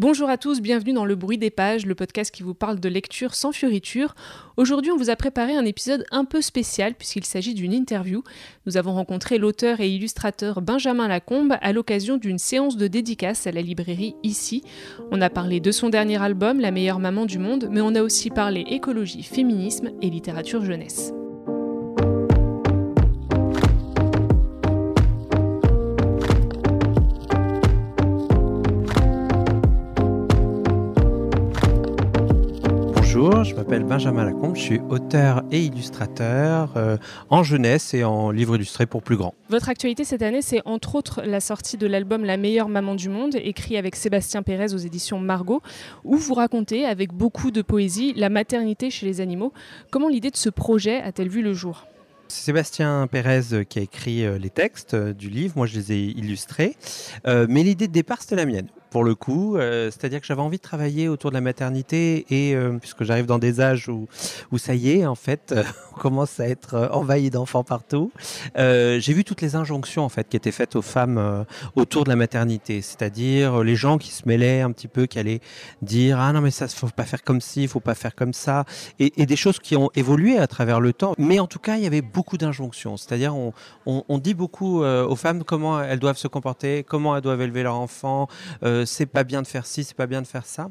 Bonjour à tous, bienvenue dans Le Bruit des Pages, le podcast qui vous parle de lecture sans fioriture. Aujourd'hui, on vous a préparé un épisode un peu spécial puisqu'il s'agit d'une interview. Nous avons rencontré l'auteur et illustrateur Benjamin Lacombe à l'occasion d'une séance de dédicace à la librairie Ici. On a parlé de son dernier album, La meilleure maman du monde, mais on a aussi parlé écologie, féminisme et littérature jeunesse. Bonjour, je m'appelle Benjamin Lacombe, je suis auteur et illustrateur euh, en jeunesse et en livres illustrés pour plus grands. Votre actualité cette année, c'est entre autres la sortie de l'album La meilleure maman du monde, écrit avec Sébastien Pérez aux éditions Margot, où vous racontez avec beaucoup de poésie la maternité chez les animaux. Comment l'idée de ce projet a-t-elle vu le jour? C'est Sébastien Pérez qui a écrit euh, les textes euh, du livre, moi je les ai illustrés, mais l'idée de départ c'était la mienne pour le coup. Euh, c'est-à-dire que j'avais envie de travailler autour de la maternité et euh, puisque j'arrive dans des âges où, où ça y est, en fait, on commence à être euh, envahi d'enfants partout. j'ai vu toutes les injonctions en fait qui étaient faites aux femmes autour de la maternité, c'est-à-dire les gens qui se mêlaient un petit peu, qui allaient dire ah non mais ça faut pas faire comme ci, faut pas faire comme ça, et, des choses qui ont évolué à travers le temps. Mais en tout cas, il y avait beaucoup d'injonctions, c'est-à-dire on, on, dit beaucoup aux femmes comment elles doivent se comporter, comment elles doivent élever leur enfant c'est pas bien de faire ci, c'est pas bien de faire ça.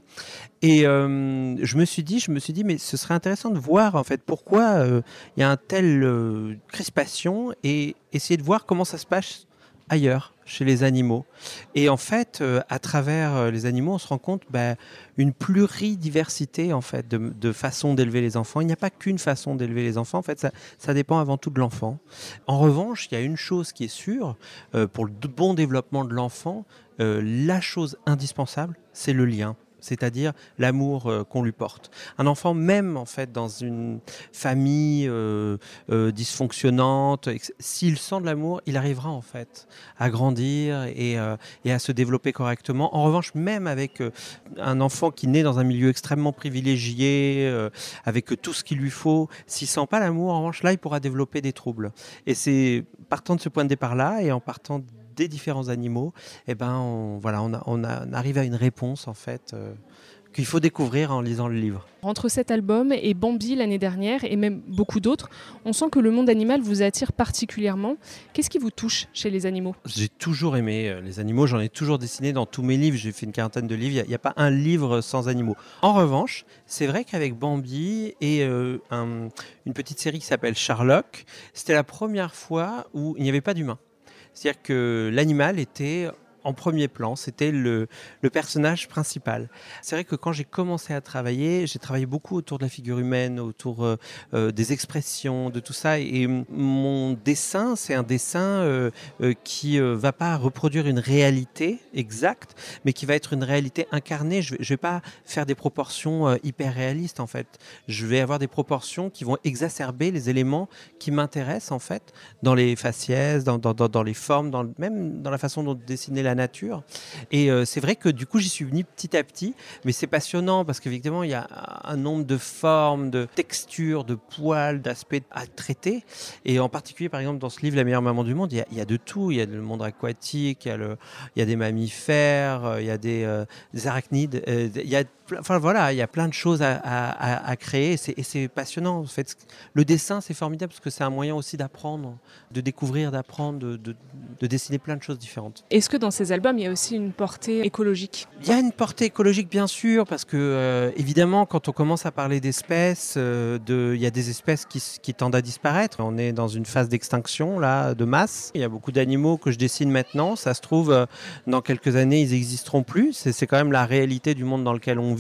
Et euh, je me suis dit, je me suis dit, mais ce serait intéressant de voir en fait pourquoi euh, il y a un tel euh, crispation et essayer de voir comment ça se passe ailleurs, chez les animaux. Et en fait, à travers les animaux, on se rend compte bah, une pluridiversité en fait de, de façons d'élever les enfants. Il n'y a pas qu'une façon d'élever les enfants. En fait, ça, ça, dépend avant tout de l'enfant. En revanche, il y a une chose qui est sûre pour le bon développement de l'enfant, euh, la chose indispensable, c'est le lien c'est-à-dire l'amour euh, qu'on lui porte. Un enfant, même en fait dans une famille euh, dysfonctionnante, s'il sent de l'amour, il arrivera en fait à grandir et, et, à se développer correctement. En revanche, même avec un enfant qui naît dans un milieu extrêmement privilégié, avec tout ce qu'il lui faut, s'il sent pas l'amour, en revanche, là, il pourra développer des troubles. Et c'est partant de ce point de départ-là et en partant des différents animaux, eh ben on, voilà, on, on, arrive à une réponse en fait euh, qu'il faut découvrir en lisant le livre. Entre cet album et Bambi l'année dernière et même beaucoup d'autres, on sent que le monde animal vous attire particulièrement. Qu'est-ce qui vous touche chez les animaux? J'ai toujours aimé euh, les animaux, j'en ai toujours dessiné dans tous mes livres, j'ai fait une quarantaine de livres, il n'y a, pas un livre sans animaux. En revanche, c'est vrai qu'avec Bambi et euh, une petite série qui s'appelle Sherlock, c'était la première fois où il n'y avait pas d'humain. C'est-à-dire que l'animal était en premier plan, c'était le, personnage principal. C'est vrai que quand j'ai commencé à travailler, j'ai travaillé beaucoup autour de la figure humaine, autour euh, euh, des expressions, de tout ça. Et mon dessin, c'est un dessin euh, qui va pas reproduire une réalité exacte, mais qui va être une réalité incarnée. Je ne vais pas faire des proportions hyper réalistes, en fait. Je vais avoir des proportions qui vont exacerber les éléments qui m'intéressent, en fait, dans les faciès, dans, les formes, même dans la façon dont dessiner la nature. Et euh, c'est vrai que du coup, j'y suis venu petit à petit, mais c'est passionnant parce qu'évidemment, il y a un nombre de formes, de textures, de poils, d'aspects à traiter. Et en particulier, par exemple, dans ce livre, La meilleure maman du monde, il y a, de tout. Il y a le monde aquatique, il y a, des mammifères, euh, il y a des, euh, des arachnides, il y a enfin voilà, il y a plein de choses à, créer et c'est passionnant. En fait, le dessin, c'est formidable parce que c'est un moyen aussi d'apprendre, de découvrir, d'apprendre, de, dessiner plein de choses différentes. Est-ce que dans ces albums, il y a aussi une portée écologique? Il y a une portée écologique, bien sûr, parce que euh, évidemment, quand on commence à parler d'espèces, euh, il y a des espèces qui, qui, tendent à disparaître. On est dans une phase d'extinction là, de masse. Il y a beaucoup d'animaux que je dessine maintenant. Ça se trouve, euh, dans quelques années, ils n'existeront plus. C'est quand même la réalité du monde dans lequel on vie,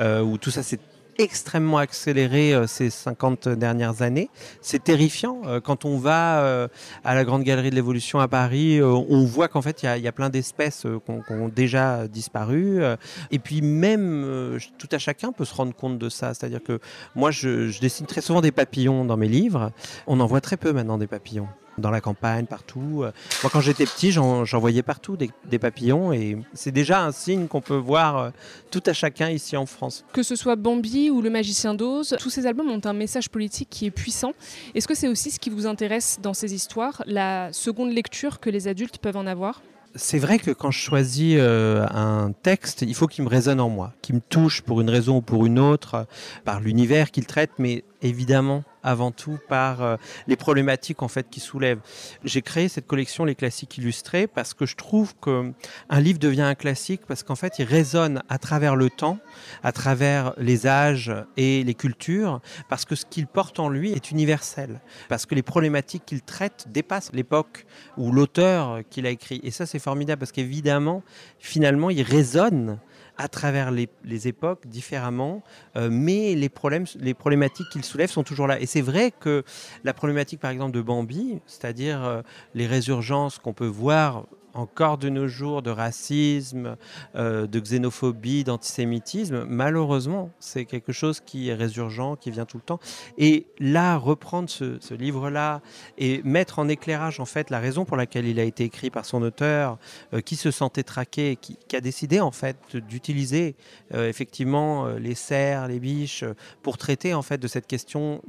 euh, où tout ça s'est extrêmement accéléré euh, ces 50 dernières années. C'est terrifiant. Euh, quand on va à la Grande Galerie de l'Évolution à Paris, on voit qu'en fait, il y, a plein d'espèces qui ont déjà disparu. et puis même, tout à chacun peut se rendre compte de ça. C'est-à-dire que moi, je dessine très souvent des papillons dans mes livres. On en voit très peu maintenant des papillons dans la campagne, partout. Euh, moi, quand j'étais petit, j'en voyais partout des, papillons et c'est déjà un signe qu'on peut voir euh, tout à chacun ici en France. Que ce soit Bambi ou Le Magicien d'Oz, tous ces albums ont un message politique qui est puissant. Est-ce que c'est aussi ce qui vous intéresse dans ces histoires, la seconde lecture que les adultes peuvent en avoir? C'est vrai que quand je choisis euh, un texte, il faut qu'il me résonne en moi, qu'il me touche pour une raison ou pour une autre, par l'univers qu'il traite, mais évidemment avant tout par euh, les problématiques en fait qui soulèvent. J'ai créé cette collection Les classiques illustrés parce que je trouve que un livre devient un classique parce qu'en fait il résonne à travers le temps, à travers les âges et les cultures, parce que ce qu'il porte en lui est universel, parce que les problématiques qu'il traite dépassent l'époque ou l'auteur qu'il a écrit. Et ça c'est formidable parce qu'évidemment finalement il résonne à travers les, époques différemment, euh, mais les, problèmes, les problématiques qu'il soulève sont toujours là. Et c'est vrai que la problématique, par exemple, de Bambi, c'est-à-dire euh, les résurgences qu'on peut voir encore de nos jours de racisme, euh, de xénophobie, d'antisémitisme, malheureusement, c'est quelque chose qui est résurgent, qui vient tout le temps. Et là, reprendre ce, livre-là et mettre en éclairage en fait la raison pour laquelle il a été écrit par son auteur, euh, qui se sentait traqué, qui, a décidé en fait d'utiliser euh, effectivement les cerfs, les biches pour traiter en fait de cette question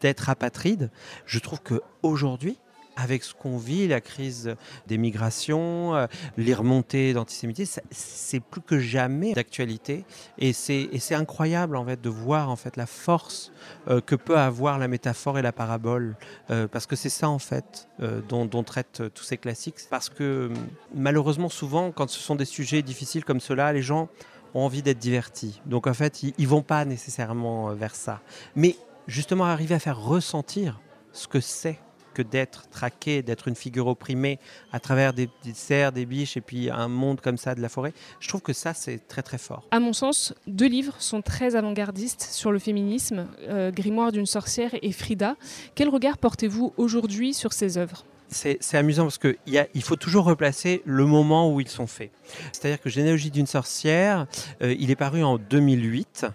d'être apatride. Je trouve que aujourd'hui, avec ce qu'on vit, la crise des migrations, euh, les remontées d'antisémitisme, c'est plus que jamais d'actualité. Et c'est incroyable en fait de voir en fait la force euh, que peut avoir la métaphore et la parabole, euh, parce que c'est ça en fait dont, traitent tous ces classiques. Parce que malheureusement souvent, quand ce sont des sujets difficiles comme cela, les gens ont envie d'être divertis. Donc en fait, ils, ils vont pas nécessairement vers ça. Mais justement arriver à faire ressentir ce que c'est d'être traqué, d'être une figure opprimée à travers des, cerfs, des biches et puis un monde comme ça de la forêt. Je trouve que ça, c'est très très fort. À mon sens, deux livres sont très avant-gardistes sur le féminisme, euh, Grimoire d'une sorcière et Frida. Quel regard portez-vous aujourd'hui sur ces œuvres? C'est amusant parce qu'il il faut toujours replacer le moment où ils sont faits. C'est-à-dire que Généalogie d'une sorcière, euh, il est paru en 2008,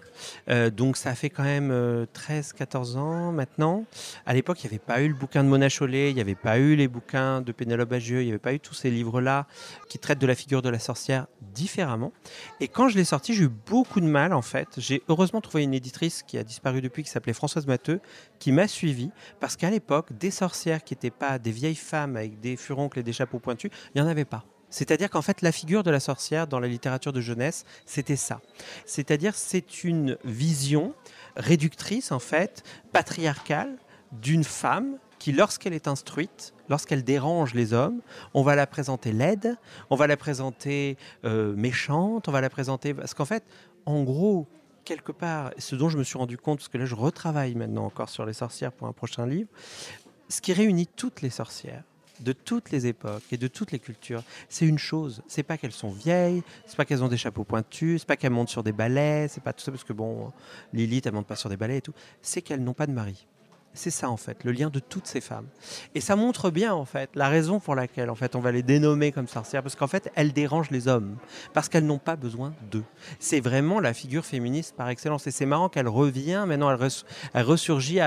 euh, donc ça fait quand même 13-14 euh, ans maintenant. À l'époque, il n'y avait pas eu le bouquin de Mona Chollet, il n'y avait pas eu les bouquins de Pénélope Bagieux, il n'y avait pas eu tous ces livres-là qui traitent de la figure de la sorcière différemment. Et quand je l'ai sorti, j'ai eu beaucoup de mal en fait. J'ai heureusement trouvé une éditrice qui a disparu depuis, qui s'appelait Françoise Matteux, qui m'a suivi parce qu'à l'époque, des sorcières qui n'étaient pas des vieilles femmes avec des furoncles et des chapeaux pointus, il n'y en avait pas. C'est-à-dire qu'en fait, la figure de la sorcière dans la littérature de jeunesse, c'était ça. C'est-à-dire, c'est une vision réductrice, en fait, patriarcale, d'une femme qui, lorsqu'elle est instruite, lorsqu'elle dérange les hommes, on va la présenter laide, on va la présenter euh, méchante, on va la présenter... Parce qu'en fait, en gros, quelque part, ce dont je me suis rendu compte, parce que là je retravaille maintenant encore sur les sorcières pour un prochain livre, ce qui réunit toutes les sorcières de toutes les époques et de toutes les cultures, c'est une chose. C'est pas qu'elles sont vieilles, c'est pas qu'elles ont des chapeaux pointus, c'est pas qu'elles montent sur des balais, c'est pas tout ça parce que bon, Lilith elle monte pas sur des balais et tout. C'est qu'elles n'ont pas de mari. C'est ça en fait, le lien de toutes ces femmes. Et ça montre bien en fait la raison pour laquelle en fait on va les dénommer comme sorcières, parce qu'en fait elles dérangent les hommes, parce qu'elles n'ont pas besoin d'eux. C'est vraiment la figure féministe par excellence. Et c'est marrant qu'elle revient maintenant, elle, ressurgit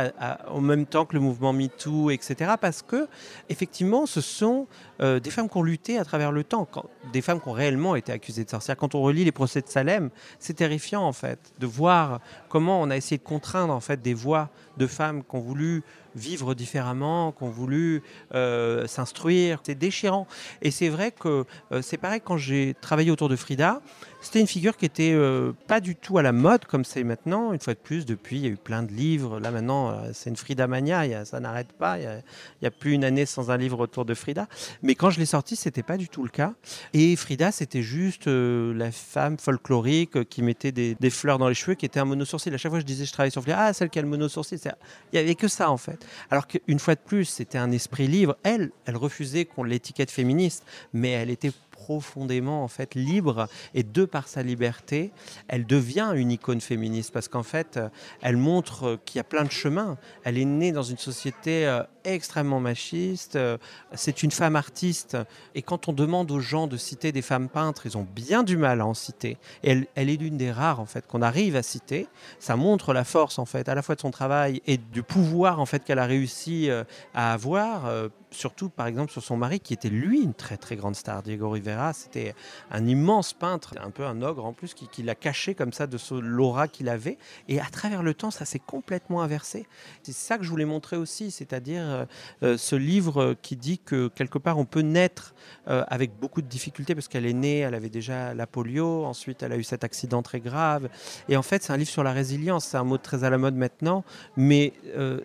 au même temps que le mouvement MeToo, etc. Parce que effectivement, ce sont euh, des femmes qui ont lutté à travers le temps, des femmes qui ont réellement été accusées de sorcières. Quand on relit les procès de Salem, c'est terrifiant en fait de voir comment on a essayé de contraindre en fait des voix de femmes qui ont voulu vivre différemment, qui ont voulu euh, s'instruire. C'est déchirant. Et c'est vrai que euh, c'est pareil quand j'ai travaillé autour de Frida. C'était une figure qui était euh, pas du tout à la mode comme c'est maintenant. Une fois de plus, depuis, il y a eu plein de livres. Là maintenant, c'est une Frida mania. ça n'arrête pas. Il n'y a, plus une année sans un livre autour de Frida. Mais quand je l'ai sorti, c'était pas du tout le cas. Et Frida, c'était juste la femme folklorique qui mettait des, fleurs dans les cheveux, qui était un monosourcil. À chaque fois, je disais, je travaille sur Frida. Ah, celle qui a le monosourcil. Il n'y avait que ça en fait. Alors qu'une fois de plus, c'était un esprit libre. Elle, elle refusait qu'on l'étiquette féministe, mais elle était profondément en fait libre et de par sa liberté, elle devient une icône féministe parce qu'en fait, elle montre qu'il y a plein de chemins. Elle est née dans une société euh, extrêmement machiste. Euh, c'est une femme artiste et quand on demande aux gens de citer des femmes peintres, ils ont bien du mal à en citer. Elle, elle est l'une des rares en fait qu'on arrive à citer. Ça montre la force en fait à la fois de son travail et du pouvoir en fait qu'elle a réussi euh, à avoir surtout par exemple sur son mari qui était lui une très très grande star. Diego Rivera, c'était un immense peintre, un peu un ogre en plus, qui, l'a caché comme ça de l'aura qu'il avait. Et à travers le temps, ça s'est complètement inversé. C'est ça que je voulais montrer aussi, c'est-à-dire euh, euh, ce livre qui dit que quelque part on peut naître euh, avec beaucoup de difficultés parce qu'elle est née, elle avait déjà la polio, ensuite elle a eu cet accident très grave. Et en fait, c'est un livre sur la résilience. C'est un mot très à la mode maintenant, mais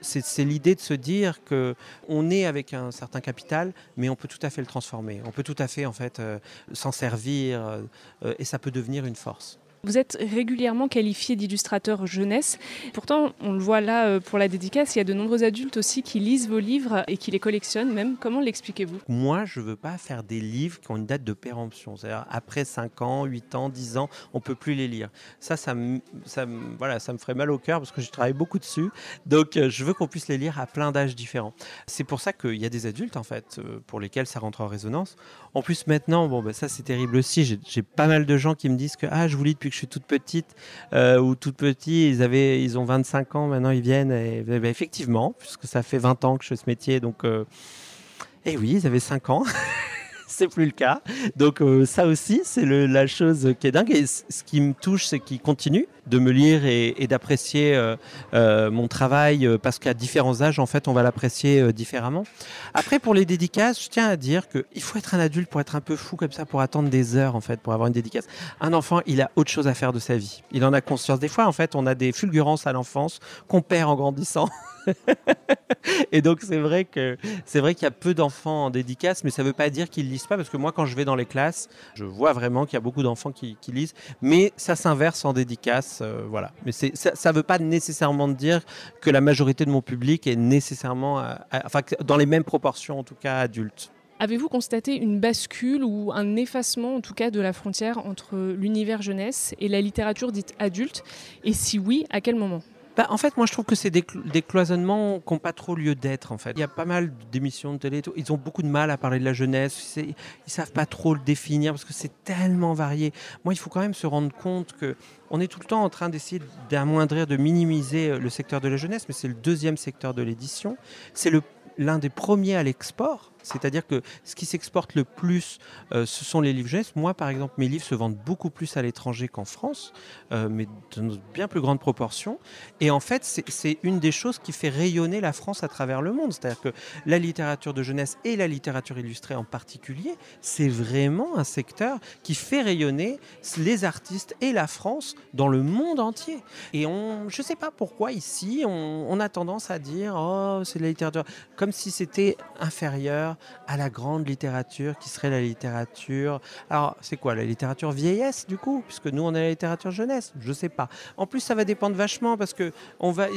c'est l'idée de se dire que on est avec un certain capital, mais on peut tout à fait le transformer. On peut tout à fait en fait s'en servir et ça peut devenir une force. Vous êtes régulièrement qualifié d'illustrateur jeunesse. Pourtant, on le voit là euh, pour la dédicace, il y a de nombreux adultes aussi qui lisent vos livres et qui les collectionnent même. Comment l'expliquez-vous? Moi, je ne veux pas faire des livres qui ont une date de péremption. C'est-à-dire après 5 ans, 8 ans, 10 ans, on ne peut plus les lire. Ça, ça me, ça, voilà, ça me ferait mal au cœur parce que je travaille beaucoup dessus. Donc, euh, je veux qu'on puisse les lire à plein d'âges différents. C'est pour ça qu'il y a des adultes, en fait, euh, pour lesquels ça rentre en résonance. En plus, maintenant, bon, bah, ça, c'est terrible aussi. J'ai pas mal de gens qui me disent que ah, je vous lis depuis que je suis toute petite euh, ou toute petit, ils, avaient, ils ont 25 ans, maintenant ils viennent. Et, bah, effectivement, puisque ça fait 20 ans que je fais ce métier, donc. Euh, et oui, ils avaient 5 ans. c'est plus le cas. Donc euh, ça aussi, c'est la chose qui est dingue. Et ce qui me touche, c'est qu'il continue de me lire et, d'apprécier euh, euh, mon travail parce qu'à différents âges, en fait, on va l'apprécier différemment. Après, pour les dédicaces, je tiens à dire qu'il faut être un adulte pour être un peu fou comme ça, pour attendre des heures, en fait, pour avoir une dédicace. Un enfant, il a autre chose à faire de sa vie. Il en a conscience. Des fois, en fait, on a des fulgurances à l'enfance qu'on perd en grandissant. et donc c'est vrai que c'est vrai qu'il y a peu d'enfants en dédicace, mais ça ne veut pas dire qu'ils lisent pas, parce que moi quand je vais dans les classes, je vois vraiment qu'il y a beaucoup d'enfants qui, lisent, mais ça s'inverse en dédicace, euh, voilà. Mais ça ne veut pas nécessairement dire que la majorité de mon public est nécessairement, enfin dans les mêmes proportions en tout cas adultes. Avez-vous constaté une bascule ou un effacement en tout cas de la frontière entre l'univers jeunesse et la littérature dite adulte? Et si oui, à quel moment? Bah, en fait, moi, je trouve que c'est des, cloisonnements qui n'ont pas trop lieu d'être. En fait, il y a pas mal d'émissions de télé. Ils ont beaucoup de mal à parler de la jeunesse. Ils savent pas trop le définir parce que c'est tellement varié. Moi, il faut quand même se rendre compte que on est tout le temps en train d'essayer d'amoindrir, de minimiser euh, le secteur de la jeunesse, mais c'est le deuxième secteur de l'édition. C'est l'un des premiers à l'export. C'est-à-dire que ce qui s'exporte le plus, euh, ce sont les livres jeunesse. Moi, par exemple, mes livres se vendent beaucoup plus à l'étranger qu'en France, euh, mais dans bien plus grande proportion. Et en fait, c'est une des choses qui fait rayonner la France à travers le monde. C'est-à-dire que la littérature de jeunesse et la littérature illustrée en particulier, c'est vraiment un secteur qui fait rayonner les artistes et la France dans le monde entier. Et on, je ne sais pas pourquoi ici, on, on a tendance à dire, oh, c'est de la littérature, comme si c'était inférieur à la grande littérature qui serait la littérature. Alors, c'est quoi la littérature vieillesse du coup Puisque nous, on a la littérature jeunesse? Je sais pas. En plus, ça va dépendre vachement parce que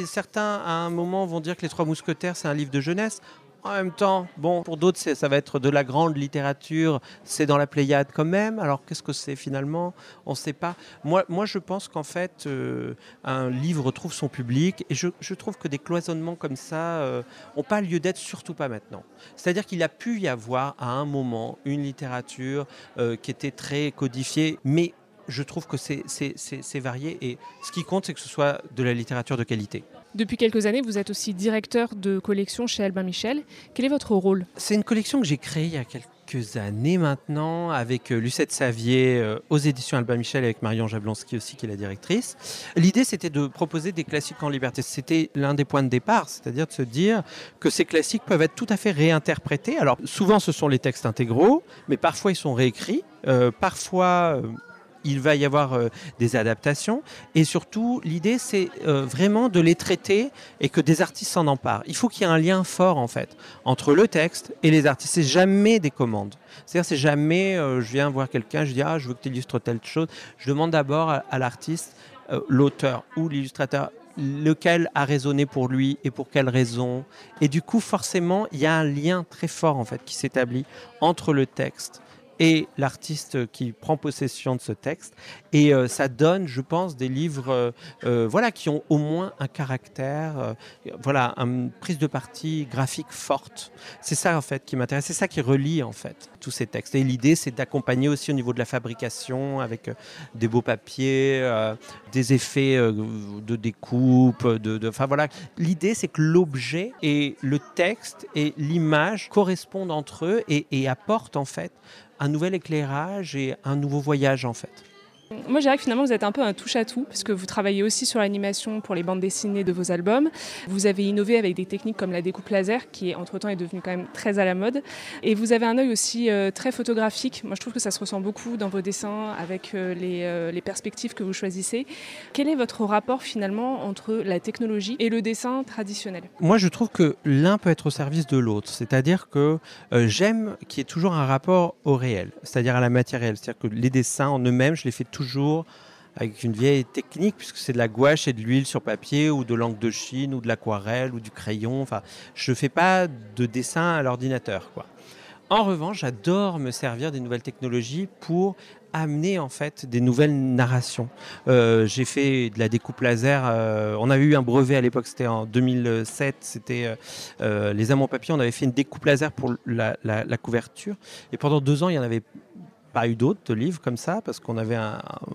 certains à un moment vont dire que Les Trois Mousquetaires, c'est un livre de jeunesse. En même temps, bon, pour d'autres, ça va être de la grande littérature, c'est dans la Pléiade quand même. Alors qu'est-ce que c'est finalement? On ne sait pas. Moi, je pense qu'en fait, euh, un livre trouve son public et je, trouve que des cloisonnements comme ça n'ont euh, pas lieu d'être, surtout pas maintenant. C'est-à-dire qu'il a pu y avoir à un moment une littérature euh, qui était très codifiée, mais je trouve que c'est varié et ce qui compte, c'est que ce soit de la littérature de qualité. Depuis quelques années, vous êtes aussi directeur de collection chez Albin Michel. Quel est votre rôle? C'est une collection que j'ai créée il y a quelques années maintenant avec euh, Lucette Savier euh, aux éditions Albin Michel avec Marion Jablonski aussi qui est la directrice. L'idée c'était de proposer des classiques en liberté. C'était l'un des points de départ, c'est-à-dire de se dire que ces classiques peuvent être tout à fait réinterprétés. Alors souvent ce sont les textes intégraux, mais parfois ils sont réécrits, euh, parfois il va y avoir euh, des adaptations. Et surtout, l'idée, c'est euh, vraiment de les traiter et que des artistes s'en emparent. Il faut qu'il y ait un lien fort, en fait, entre le texte et les artistes. C'est jamais des commandes. C'est-à-dire, c'est jamais, euh, je viens voir quelqu'un, je dis, ah, je veux que tu illustres telle chose. Je demande d'abord à, l'artiste, l'auteur ou l'illustrateur, lequel a résonné pour lui et pour quelle raison. Et du coup, forcément, il y a un lien très fort, en fait, qui s'établit entre le texte et l'artiste qui prend possession de ce texte. Et euh, ça donne, je pense, des livres euh, euh, voilà, qui ont au moins un caractère, voilà, une prise de parti graphique forte. C'est ça, en fait, qui m'intéresse. C'est ça qui relie, en fait, tous ces textes. Et l'idée, c'est d'accompagner aussi au niveau de la fabrication avec des beaux papiers, des effets de découpe. De, enfin, voilà. L'idée, c'est que l'objet et le texte et l'image correspondent entre eux et, et apportent, en fait, un nouvel éclairage et un nouveau voyage en fait. Moi, je que finalement, vous êtes un peu un touche-à-tout, puisque vous travaillez aussi sur l'animation pour les bandes dessinées de vos albums. Vous avez innové avec des techniques comme la découpe laser, qui entre-temps est devenue quand même très à la mode. Et vous avez un œil aussi euh, très photographique. Moi, je trouve que ça se ressent beaucoup dans vos dessins, avec euh, les, euh, les, perspectives que vous choisissez. Quel est votre rapport finalement entre la technologie et le dessin traditionnel? Moi, je trouve que l'un peut être au service de l'autre. C'est-à-dire que j'aime qu'il y ait toujours un rapport au réel, c'est-à-dire à la matière réelle. C'est-à-dire que les dessins en eux-mêmes, je les fais toujours avec une vieille technique, puisque c'est de la gouache et de l'huile sur papier, ou de l'encre de Chine, ou de l'aquarelle, ou du crayon. Enfin, je fais pas de dessin à l'ordinateur. En revanche, j'adore me servir des nouvelles technologies pour amener en fait des nouvelles narrations. Euh, j'ai fait de la découpe laser. Euh, on avait eu un brevet à l'époque, c'était en 2007. C'était euh, les amants papier. On avait fait une découpe laser pour la, la, couverture. Et pendant deux ans, il y en avait pas eu d'autres livres comme ça parce qu'on avait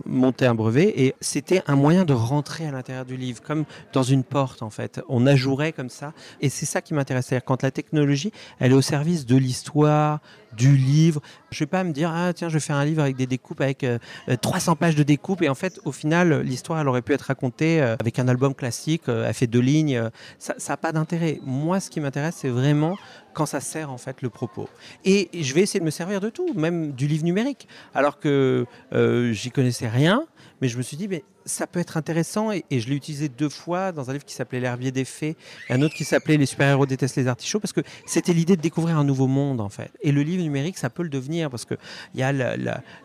monté un brevet et c'était un moyen de rentrer à l'intérieur du livre, comme dans une porte en fait. On ajourait comme ça et c'est ça qui m'intéresse. C'est-à-dire quand la technologie, elle est au service de l'histoire, du livre. Je ne vais pas me dire, ah tiens, je vais faire un livre avec des découpes, avec 300 euh, pages de découpe. Et en fait, au final, l'histoire, elle aurait pu être racontée euh, avec un album classique, euh, elle fait deux lignes. ça n'a pas d'intérêt. Moi, ce qui m'intéresse, c'est vraiment quand ça sert en fait le propos. Et je vais essayer de me servir de tout, même du livre numérique. Alors que j'y connaissais rien, mais je me suis dit, mais ça peut être intéressant et, je l'ai utilisé deux fois dans un livre qui s'appelait L'herbier des fées et un autre qui s'appelait Les super-héros détestent les artichauts parce que c'était l'idée de découvrir un nouveau monde en fait. Et le livre numérique, ça peut le devenir parce qu'il y a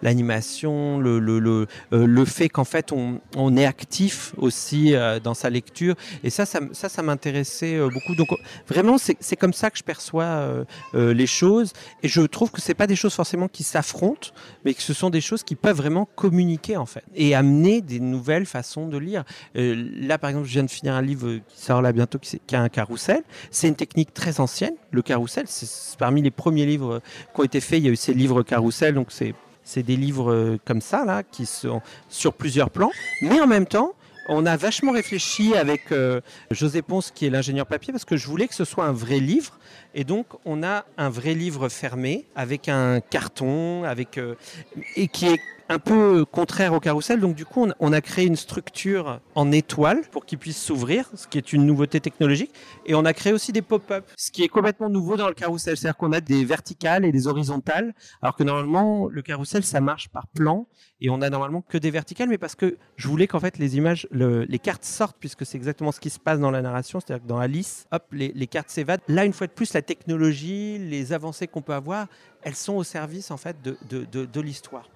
l'animation, le, le, euh, le, fait qu'en fait on, on, est actif aussi euh, dans sa lecture et ça, ça, ça, m'intéressait euh, beaucoup. Donc vraiment, c'est comme ça que je perçois les choses et je trouve que c'est pas des choses forcément qui s'affrontent, mais que ce sont des choses qui peuvent vraiment communiquer en fait et amener des nouvelles façon de lire. Euh, là, par exemple, je viens de finir un livre qui sort là bientôt, qui, qui a un carrousel. C'est une technique très ancienne. Le carrousel, c'est parmi les premiers livres qui ont été faits. Il y a eu ces livres carrousel, donc c'est c'est des livres euh, comme ça, là, qui sont sur plusieurs plans. Mais en même temps, on a vachement réfléchi avec euh, José Ponce, qui est l'ingénieur papier, parce que je voulais que ce soit un vrai livre. Et donc, on a un vrai livre fermé, avec un carton, avec, et qui est un peu contraire au carrousel. Donc du coup, on, a créé une structure en étoile pour qu'il puisse s'ouvrir, ce qui est une nouveauté technologique. Et on a créé aussi des pop-up, ce qui est complètement nouveau dans le carrousel. C'est-à-dire qu'on a des verticales et des horizontales, alors que normalement, le carrousel, ça marche par plan. Et on a normalement que des verticales, mais parce que je voulais qu'en fait les images, les cartes sortent, puisque c'est exactement ce qui se passe dans la narration. C'est-à-dire que dans Alice, hop, les, cartes s'évadent. Là, une fois de plus, la technologie, les avancées qu'on peut avoir, elles sont au service en fait de l'histoire.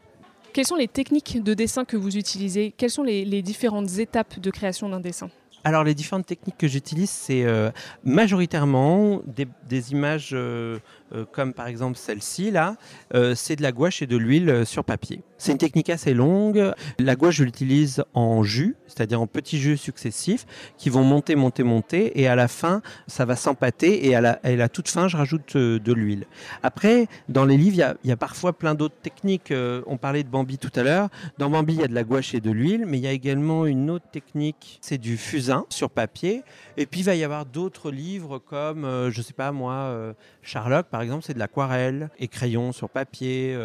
Quelles sont les techniques de dessin que vous utilisez? Quelles sont les, différentes étapes de création d'un dessin? Alors les différentes techniques que j'utilise, c'est euh, majoritairement des, images euh, comme par exemple celle-ci là, c'est de la gouache et de l'huile sur papier. C'est une technique assez longue. La gouache, je l'utilise en jus, c'est-à-dire en petits jus successifs qui vont monter, monter, monter. Et à la fin, ça va s'empâter. Et à la, toute fin, je rajoute euh, de l'huile. Après, dans les livres, il y a, parfois plein d'autres techniques. Euh, on parlait de Bambi tout à l'heure. Dans Bambi, il y a de la gouache et de l'huile. Mais il y a également une autre technique, c'est du fusain sur papier. Et puis, il va y avoir d'autres livres comme, euh, je ne sais pas moi, Sherlock, par exemple, c'est de l'aquarelle et crayon sur papier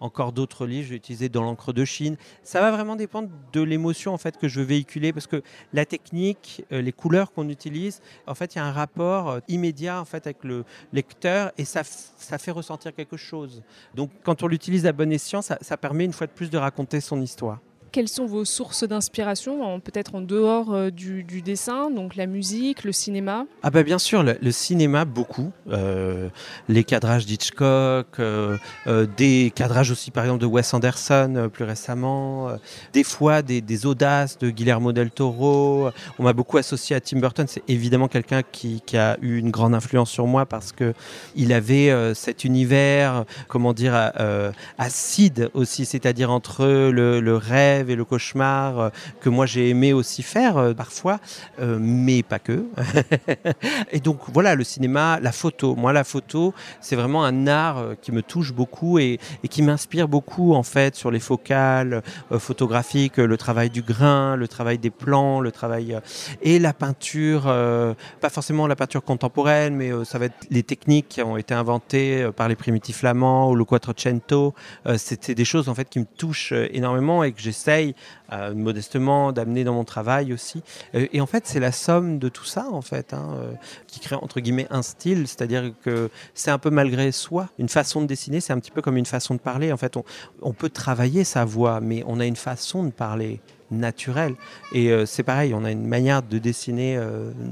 encore d'autres livres, je vais utiliser dans l'encre de Chine. Ça va vraiment dépendre de l'émotion en fait que je veux véhiculer parce que la technique, euh, les couleurs qu'on utilise, en fait, il y a un rapport euh, immédiat en fait avec le lecteur et ça, ça fait ressentir quelque chose. Donc quand on l'utilise à bon escient, ça permet une fois de plus de raconter son histoire. Quelles sont vos sources d'inspiration, peut-être en dehors euh, du, dessin, donc la musique, le cinéma? Ah bah bien sûr, le, cinéma beaucoup. Euh, les cadrages d'Hitchcock, euh, des cadrages aussi par exemple de Wes Anderson plus récemment, des fois des, audaces de Guillermo del Toro. On m'a beaucoup associé à Tim Burton. C'est évidemment quelqu'un qui, a eu une grande influence sur moi parce que il avait cet univers, comment dire, acide aussi, c'est-à-dire entre le, le rêve et le cauchemar euh, que moi j'ai aimé aussi faire euh, parfois, euh, mais pas que. et donc voilà, le cinéma, la photo. Moi, la photo, c'est vraiment un art qui me touche beaucoup et, qui m'inspire beaucoup en fait sur les focales photographiques, le travail du grain, le travail des plans, le travail et la peinture, pas forcément la peinture contemporaine, mais ça va être les techniques qui ont été inventées par les primitifs flamands ou le Quattrocento. C'était des choses en fait qui me touchent énormément et que j'essaie euh, modestement d'amener dans mon travail aussi. Euh, et en fait, c'est la somme de tout ça, en fait, hein, euh, qui crée entre guillemets un style, c'est-à-dire que c'est un peu malgré soi. Une façon de dessiner, c'est un petit peu comme une façon de parler. En fait, on, on peut travailler sa voix, mais on a une façon de parler naturelle. Et c'est pareil, on a une manière de dessiner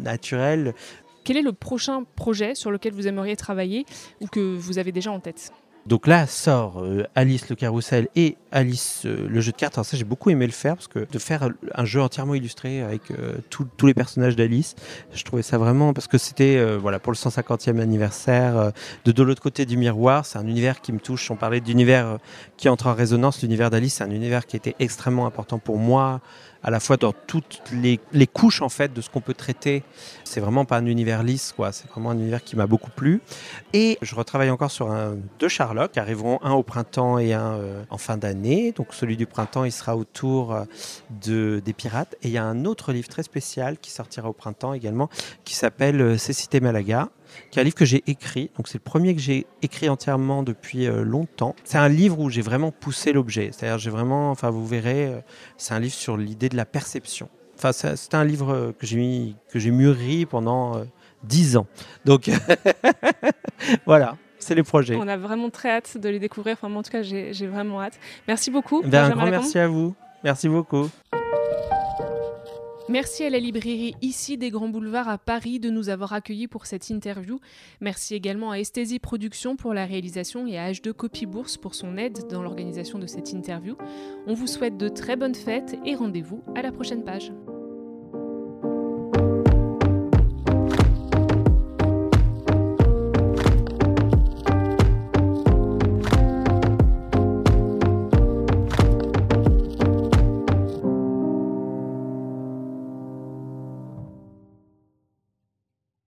naturelle. Quel est le prochain projet sur lequel vous aimeriez travailler ou que vous avez déjà en tête? Donc là sort euh, Alice le carrousel et Alice euh, le jeu de cartes. Alors ça j'ai beaucoup aimé le faire parce que de faire un jeu entièrement illustré avec euh, tous les personnages d'Alice, je trouvais ça vraiment parce que c'était voilà pour le 150e anniversaire de de l'autre côté du miroir. C'est un univers qui me touche. On parlait d'univers qui entre en résonance. L'univers d'Alice, c'est un univers qui était extrêmement important pour moi à la fois dans toutes les, couches en fait de ce qu'on peut traiter. C'est vraiment pas un univers lisse, quoi. C'est vraiment un univers qui m'a beaucoup plu. Et je retravaille encore sur un, deux Sherlock, qui arriveront un au printemps et un euh, en fin d'année. Donc celui du printemps, il sera autour euh, de, des pirates. Et il y a un autre livre très spécial qui sortira au printemps également, qui s'appelle euh, Cécité Malaga qui est un livre que j'ai écrit. Donc c'est le premier que j'ai écrit entièrement depuis euh, longtemps. C'est un livre où j'ai vraiment poussé l'objet. C'est-à-dire j'ai vraiment, enfin vous verrez, c'est un livre sur l'idée de la perception. Enfin c'est un livre que j'ai que j'ai mûri pendant dix ans. Donc voilà. C'est les projets. On a vraiment très hâte de les découvrir. Enfin, en tout cas, j'ai vraiment hâte. Merci beaucoup. Ben, un grand merci à vous. Merci beaucoup. Merci à la librairie Ici des Grands Boulevards à Paris de nous avoir accueillis pour cette interview. Merci également à Esthésie Productions pour la réalisation et à H2 Copy Bourse pour son aide dans l'organisation de cette interview. On vous souhaite de très bonnes fêtes et rendez-vous à la prochaine page.